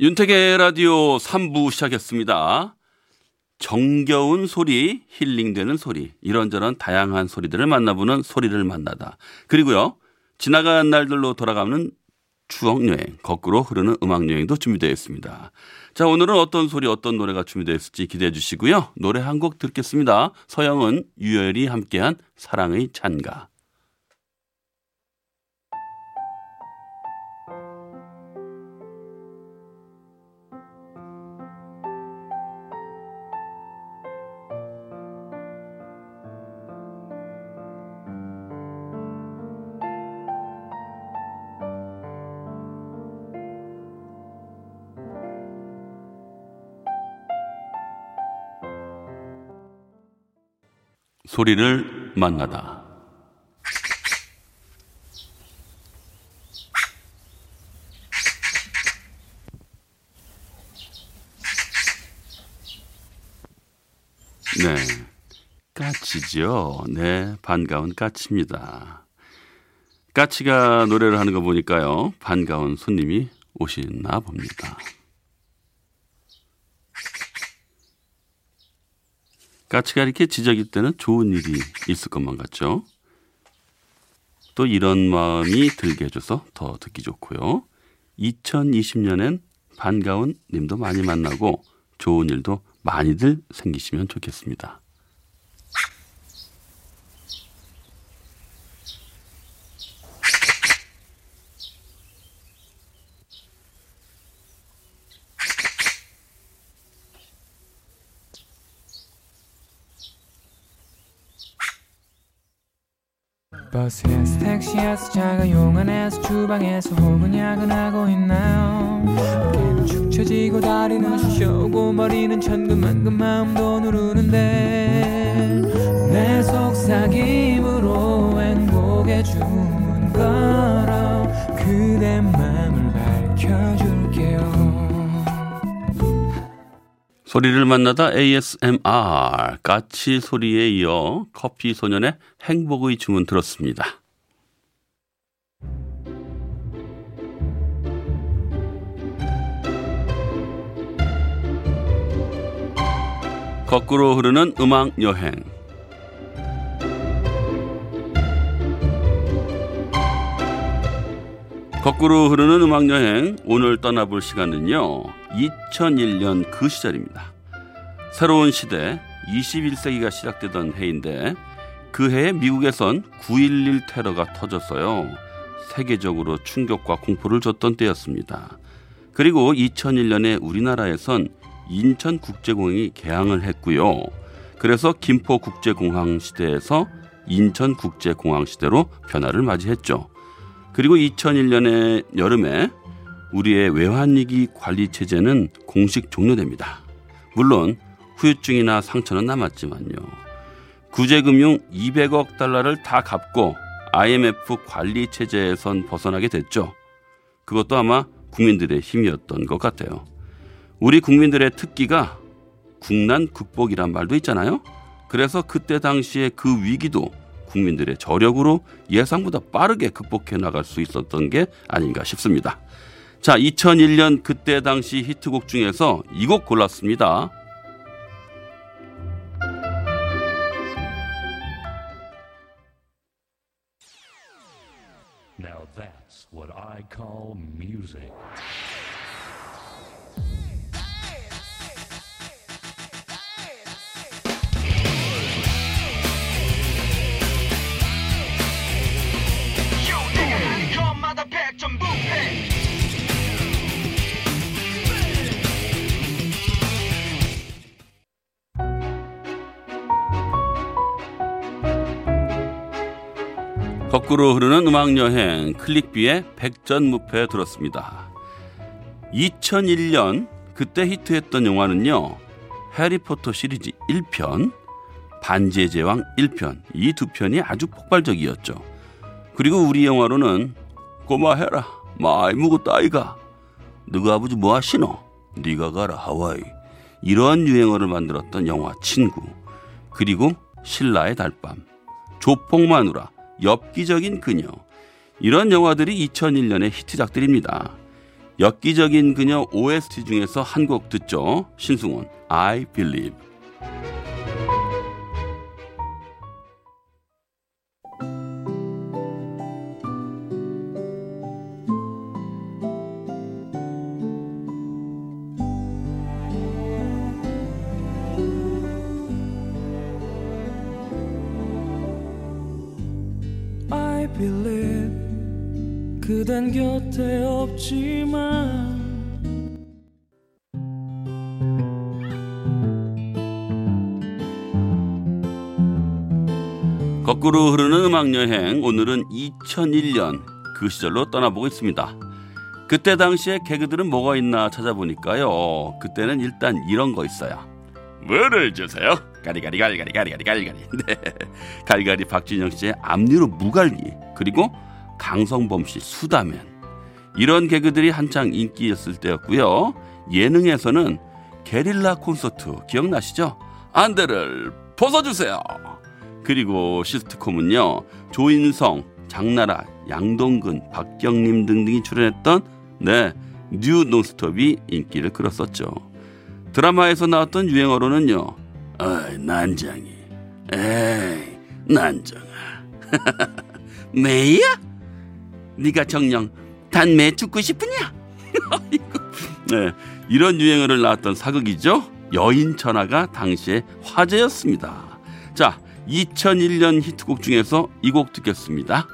윤택의 라디오 3부 시작했습니다. 정겨운 소리, 힐링되는 소리, 이런저런 다양한 소리들을 만나보는 소리를 만나다. 그리고요, 지나간 날들로 돌아가는 추억여행, 거꾸로 흐르는 음악여행도 준비되어 있습니다. 자, 오늘은 어떤 소리, 어떤 노래가 준비되어 있을지 기대해 주시고요. 노래 한 곡 듣겠습니다. 서영은, 유열이 함께한 사랑의 찬가. 소리를 만나다. 네. 까치죠. 네. 반가운 까치입니다. 까치가 노래를 하는 거 보니까요. 반가운 손님이 오시나 봅니다. 까치가 이렇게 지적일 때는 좋은 일이 있을 것만 같죠. 또 이런 마음이 들게 해줘서 더 듣기 좋고요. 2020년엔 반가운 님도 많이 만나고 좋은 일도 많이들 생기시면 좋겠습니다. 주방에서 혹은 야근하고 있나요 어깨는 축 처지고 다리는 쑤셔오고 머리는 천근만근 마음도 누르는데 내 속삭임으로 행복의 주문 걸어 그대 맘을 밝혀줄게요 소리를 만나다 ASMR 까치 소리에 이어 커피 소년의 행복의 주문 들었습니다. 거꾸로 흐르는 음악 여행 거꾸로 흐르는 음악 여행 오늘 떠나볼 시간은요. 2001년 그 시절입니다. 새로운 시대 21세기가 시작되던 해인데 그 해에 미국에선 9.11 테러가 터졌어요. 세계적으로 충격과 공포를 줬던 때였습니다. 그리고 2001년에 우리나라에선 인천국제공항이 개항을 했고요. 그래서 김포국제공항 시대에서 인천국제공항 시대로 변화를 맞이했죠. 그리고 2001년에 여름에 우리의 외환위기 관리 체제는 공식 종료됩니다. 물론 후유증이나 상처는 남았지만요. 구제금융 200억 달러를 다 갚고 IMF 관리 체제에선 벗어나게 됐죠. 그것도 아마 국민들의 힘이었던 것 같아요. 우리 국민들의 특기가 국난 극복이란 말도 있잖아요. 그래서 그때 당시에 그 위기도 국민들의 저력으로 예상보다 빠르게 극복해 나갈 수 있었던 게 아닌가 싶습니다. 자, 2001년 그때 당시 히트곡 중에서 이 곡 골랐습니다. 거꾸로 흐르는 음악 여행 클릭비의 백전무패 들었습니다. 2001년 그때 히트했던 영화는요. 해리포터 시리즈 1편, 반지의 제왕 1편 이 두 편이 아주 폭발적이었죠. 그리고 우리 영화로는 고마해라 마이 묵었다 아이가 너가 아버지 뭐 하시노? 네가 가라 하와이 이런 유행어를 만들었던 영화 친구 그리고 신라의 달밤 조폭마누라 엽기적인 그녀 이런 영화들이 2001년의 히트작들입니다. 엽기적인 그녀 OST 중에서 한 곡 듣죠. 신승원 I Believe Believe 그댄 곁에 없지만 거꾸로 흐르는 음악 여행 오늘은 2001년 그 시절로 떠나보고 있습니다. 그때 당시에 개그들은 뭐가 있나 찾아보니까요. 그때는 일단 이런 거 있어요. 뭐를 주세요? 가리가리 가리가리 가리가리 가리가리. 네. 갈갈이 박준형 씨의 앞니로 무 갈기 그리고 강성범 씨 수다맨 이런 개그들이 한창 인기였을 때였고요. 예능에서는 게릴라 콘서트 기억나시죠? 안대를 벗어주세요. 그리고 시트콤은요 조인성, 장나라, 양동근, 박경림 등등이 출연했던 네 뉴 논스톱이 인기를 끌었었죠. 드라마에서 나왔던 유행어로는요. 어이 난장이, 에이 난장아, 매야? 네가 정령 단매 죽고 싶으냐? 네, 이런 유행어를 나왔던 사극이죠. 여인천하가 당시에 화제였습니다. 자, 2001년 히트곡 중에서 이 곡 듣겠습니다.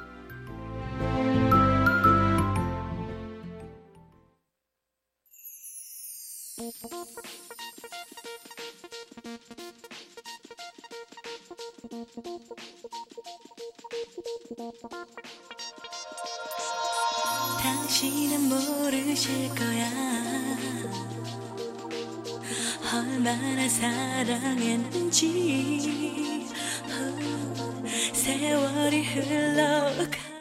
당신은 모르실 거야. 얼마나 사랑했는지. 후, 세월이 흘러가면.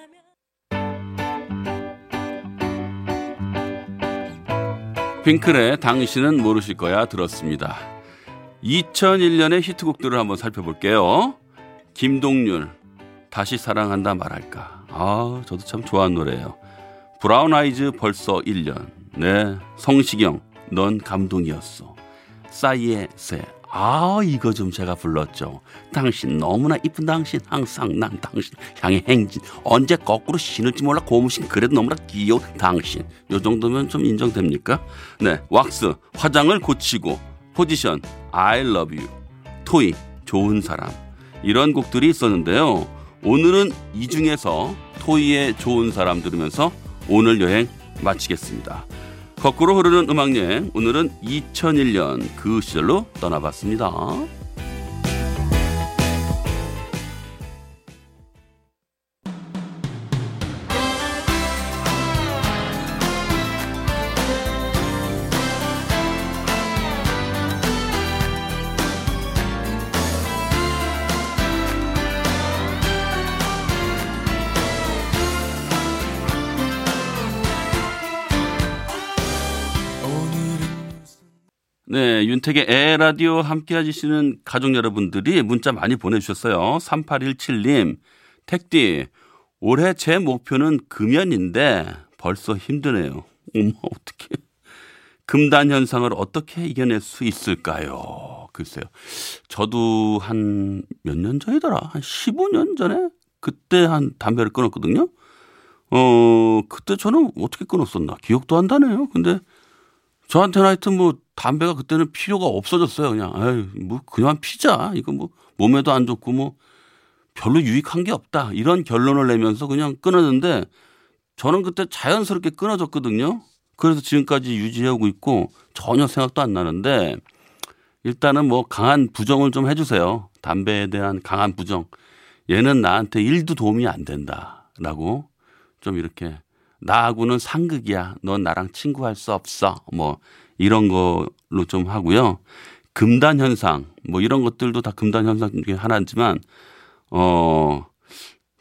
핑클의 당신은 모르실 거야 들었습니다. 2001년의 히트곡들을 한번 살펴볼게요. 김동률 다시 사랑한다 말할까. 아, 저도 참 좋아하는 노래예요. 브라운 아이즈 벌써 1년. 네. 성시경 넌 감동이었어. 싸이의 새. 아, 이거 좀 제가 불렀죠. 당신 너무나 이쁜 당신 항상 난 당신 향해 행진 언제 거꾸로 신을지 몰라 고무신 그래도 너무나 귀여운 당신. 요 정도면 좀 인정됩니까? 네. 왁스 화장을 고치고 포지션 I love you. 토이 좋은 사람. 이런 곡들이 있었는데요. 오늘은 이 중에서 토이의 좋은 사람 들으면서 오늘 여행 마치겠습니다. 거꾸로 흐르는 음악 여행 오늘은 2001년 그 시절로 떠나봤습니다. 네, 윤택의 에라디오 함께 해주시는 가족 여러분들이 문자 많이 보내주셨어요. 3817님, 택디, 올해 제 목표는 금연인데 벌써 힘드네요. 어머, 어떻게. 금단 현상을 어떻게 이겨낼 수 있을까요? 글쎄요. 저도 한 몇 년 전이더라. 한 15년 전에 그때 한 담배를 끊었거든요. 어, 그때 저는 어떻게 끊었었나? 기억도 안 나네요. 근데 저한테는 하여튼 뭐 담배가 그때는 필요가 없어졌어요. 그냥, 아유, 뭐 그냥 피자. 이거 뭐 몸에도 안 좋고 뭐 별로 유익한 게 없다. 이런 결론을 내면서 그냥 끊었는데 저는 그때 자연스럽게 끊어졌거든요. 그래서 지금까지 유지하고 있고 전혀 생각도 안 나는데 일단은 뭐 강한 부정을 좀 해주세요. 담배에 대한 강한 부정. 얘는 나한테 일도 도움이 안 된다 라고 좀 이렇게 나하고는 상극이야. 넌 나랑 친구할 수 없어. 뭐 이런 걸로 좀 하고요. 금단 현상 뭐 이런 것들도 다 금단 현상 중에 하나지만 어.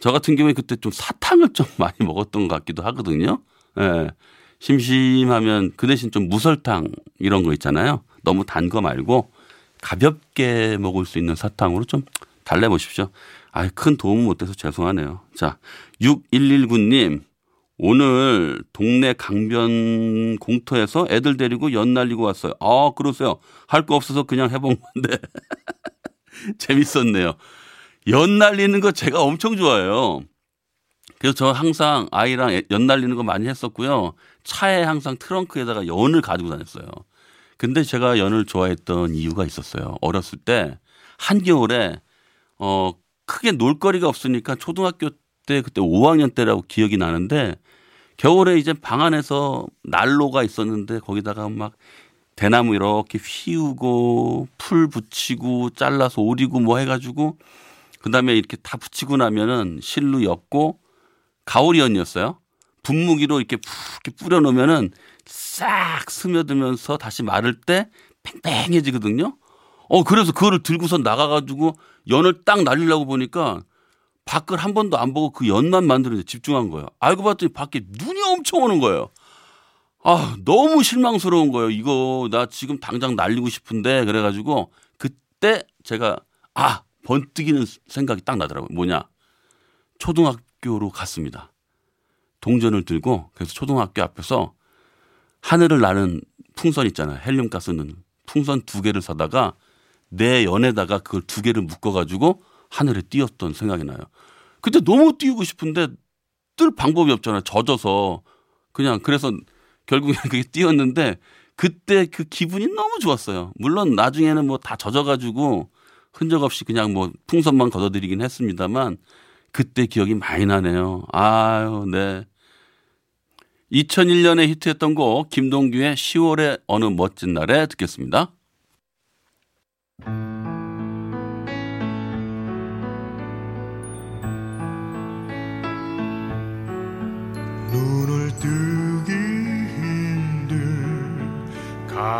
저 같은 경우에 그때 좀 사탕을 좀 많이 먹었던 것 같기도 하거든요. 예. 심심하면 그 대신 좀 무설탕 이런 거 있잖아요. 너무 단 거 말고 가볍게 먹을 수 있는 사탕으로 좀 달래보십시오. 아, 큰 도움 못 돼서 죄송하네요. 자, 6119님. 오늘 동네 강변 공터에서 애들 데리고 연 날리고 왔어요. 아, 그러세요. 할 거 없어서 그냥 해본 건데. 재밌었네요. 연 날리는 거 제가 엄청 좋아해요. 그래서 저 항상 아이랑 연 날리는 거 많이 했었고요. 차에 항상 트렁크에다가 연을 가지고 다녔어요. 근데 제가 연을 좋아했던 이유가 있었어요. 어렸을 때 한겨울에 어 크게 놀거리가 없으니까 초등학교 때 그때 5학년 때라고 기억이 나는데 겨울에 이제 방 안에서 난로가 있었는데 거기다가 막 대나무 이렇게 휘우고 풀 붙이고 잘라서 오리고 뭐 해가지고 그다음에 이렇게 다 붙이고 나면은 실로 엮고 가오리연이었어요. 분무기로 이렇게 푹 이렇게 뿌려 놓으면은 싹 스며들면서 다시 마를 때 팽팽해지거든요. 어 그래서 그거를 들고서 나가가지고 연을 딱 날리려고 보니까 밖을 한 번도 안 보고 그 연만 만드는데 집중한 거예요. 알고 봤더니 밖에 눈이 엄청 오는 거예요. 아 너무 실망스러운 거예요. 이거 나 지금 당장 날리고 싶은데 그래가지고 그때 제가 아 번뜩이는 생각이 딱 나더라고요. 뭐냐 초등학교로 갔습니다. 동전을 들고 그래서 초등학교 앞에서 하늘을 나는 풍선 있잖아요. 헬륨 가스 는 풍선 두 개를 사다가 내 연에다가 그걸 두 개를 묶어가지고 하늘에 띄웠던 생각이 나요. 그때 너무 띄우고 싶은데 뜰 방법이 없잖아요. 젖어서 그냥 그래서 결국에 그게 띄웠는데 그때 그 기분이 너무 좋았어요. 물론 나중에는 뭐 다 젖어가지고 흔적 없이 그냥 뭐 풍선만 걷어들이긴 했습니다만 그때 기억이 많이 나네요. 아유, 네. 2001년에 히트했던 곡 김동규의 10월의 어느 멋진 날에 듣겠습니다.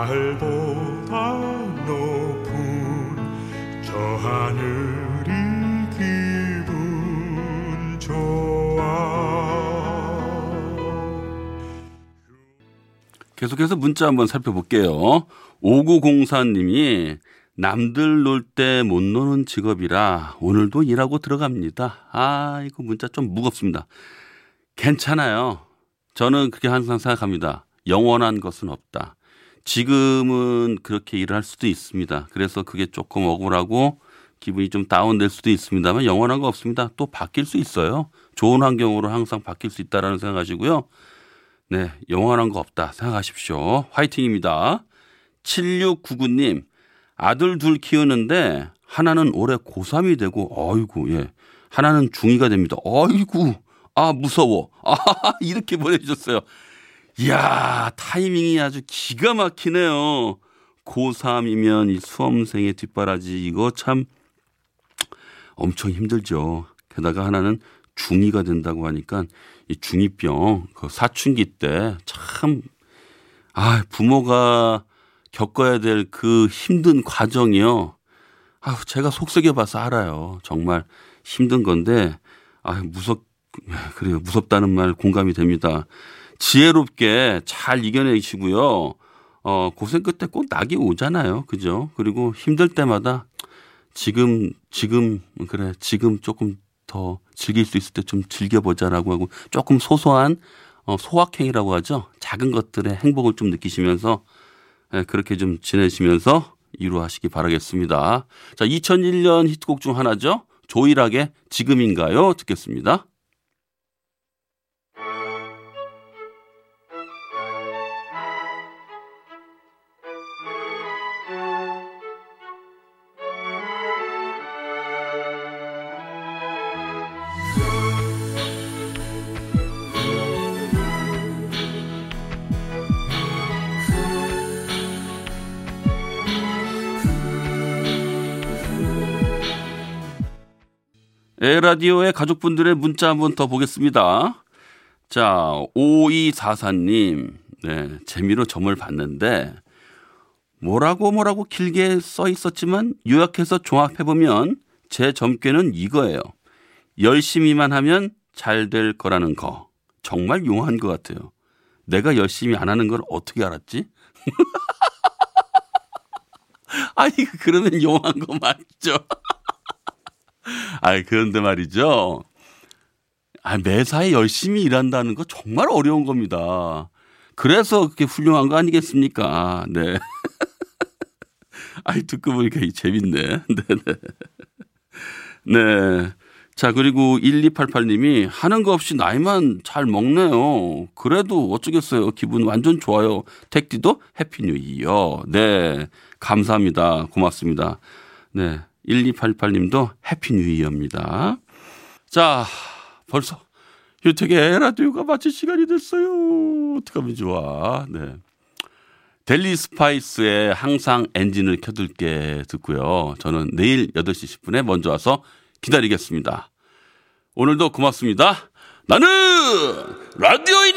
가을보다 높은 저 하늘이 기분 좋아 계속해서 문자 한번 살펴볼게요. 5904님이 남들 놀 때 못 노는 직업이라 오늘도 일하고 들어갑니다. 아, 이거 문자 좀 무겁습니다. 괜찮아요. 저는 그렇게 항상 생각합니다. 영원한 것은 없다. 지금은 그렇게 일을 할 수도 있습니다. 그래서 그게 조금 억울하고 기분이 좀 다운될 수도 있습니다만 영원한 거 없습니다. 또 바뀔 수 있어요. 좋은 환경으로 항상 바뀔 수 있다라는 생각하시고요. 네, 영원한 거 없다 생각하십시오. 화이팅입니다. 7699님, 아들 둘 키우는데 하나는 올해 고3이 되고, 어이구, 예. 하나는 중2가 됩니다. 어이구, 아, 무서워. 아, 이렇게 보내주셨어요. 이야, 타이밍이 아주 기가 막히네요. 고3이면 이 수험생의 뒷바라지, 이거 참 엄청 힘들죠. 게다가 하나는 중2가 된다고 하니까 이 중2병, 그 사춘기 때 참, 아, 부모가 겪어야 될 그 힘든 과정이요. 아, 제가 속썩여 봐서 알아요. 정말 힘든 건데, 아, 무섭, 그래요. 무섭다는 말 공감이 됩니다. 지혜롭게 잘 이겨내시고요. 어, 고생 끝에 꼭 낙이 오잖아요. 그죠? 그리고 힘들 때마다 지금, 지금, 그래, 지금 조금 더 즐길 수 있을 때 좀 즐겨보자라고 하고 조금 소소한 어, 소확행이라고 하죠. 작은 것들의 행복을 좀 느끼시면서 예, 그렇게 좀 지내시면서 이루하시기 바라겠습니다. 자, 2001년 히트곡 중 하나죠. 조일하게 지금인가요? 듣겠습니다. 에라디오의 가족분들의 문자 한번 더 보겠습니다. 자, 5244님. 네, 재미로 점을 봤는데, 뭐라고 뭐라고 길게 써 있었지만 요약해서 종합해보면 제 점괘는 이거예요. 열심히만 하면 잘 될 거라는 거. 정말 용한 것 같아요. 내가 열심히 안 하는 걸 어떻게 알았지? 아니, 그러면 용한 거 맞죠? 아니, 그런데 말이죠. 아, 매사에 열심히 일한다는 거 정말 어려운 겁니다. 그래서 그렇게 훌륭한 거 아니겠습니까? 네. 아이, 듣고 보니까 재밌네. 네네. 네. 자, 그리고 1288님이 하는 거 없이 나이만 잘 먹네요. 그래도 어쩌겠어요. 기분 완전 좋아요. 택디도 Happy New Year. 네. 감사합니다. 고맙습니다. 네. 1288님도 Happy New Year입니다. 자, 벌써 윤택의 라디오가 마칠 시간이 됐어요. 어떡하면 좋아. 네. 델리 스파이스의 항상 엔진을 켜둘게 듣고요. 저는 내일 8시 10분에 먼저 와서 기다리겠습니다. 오늘도 고맙습니다. 나는 라디오인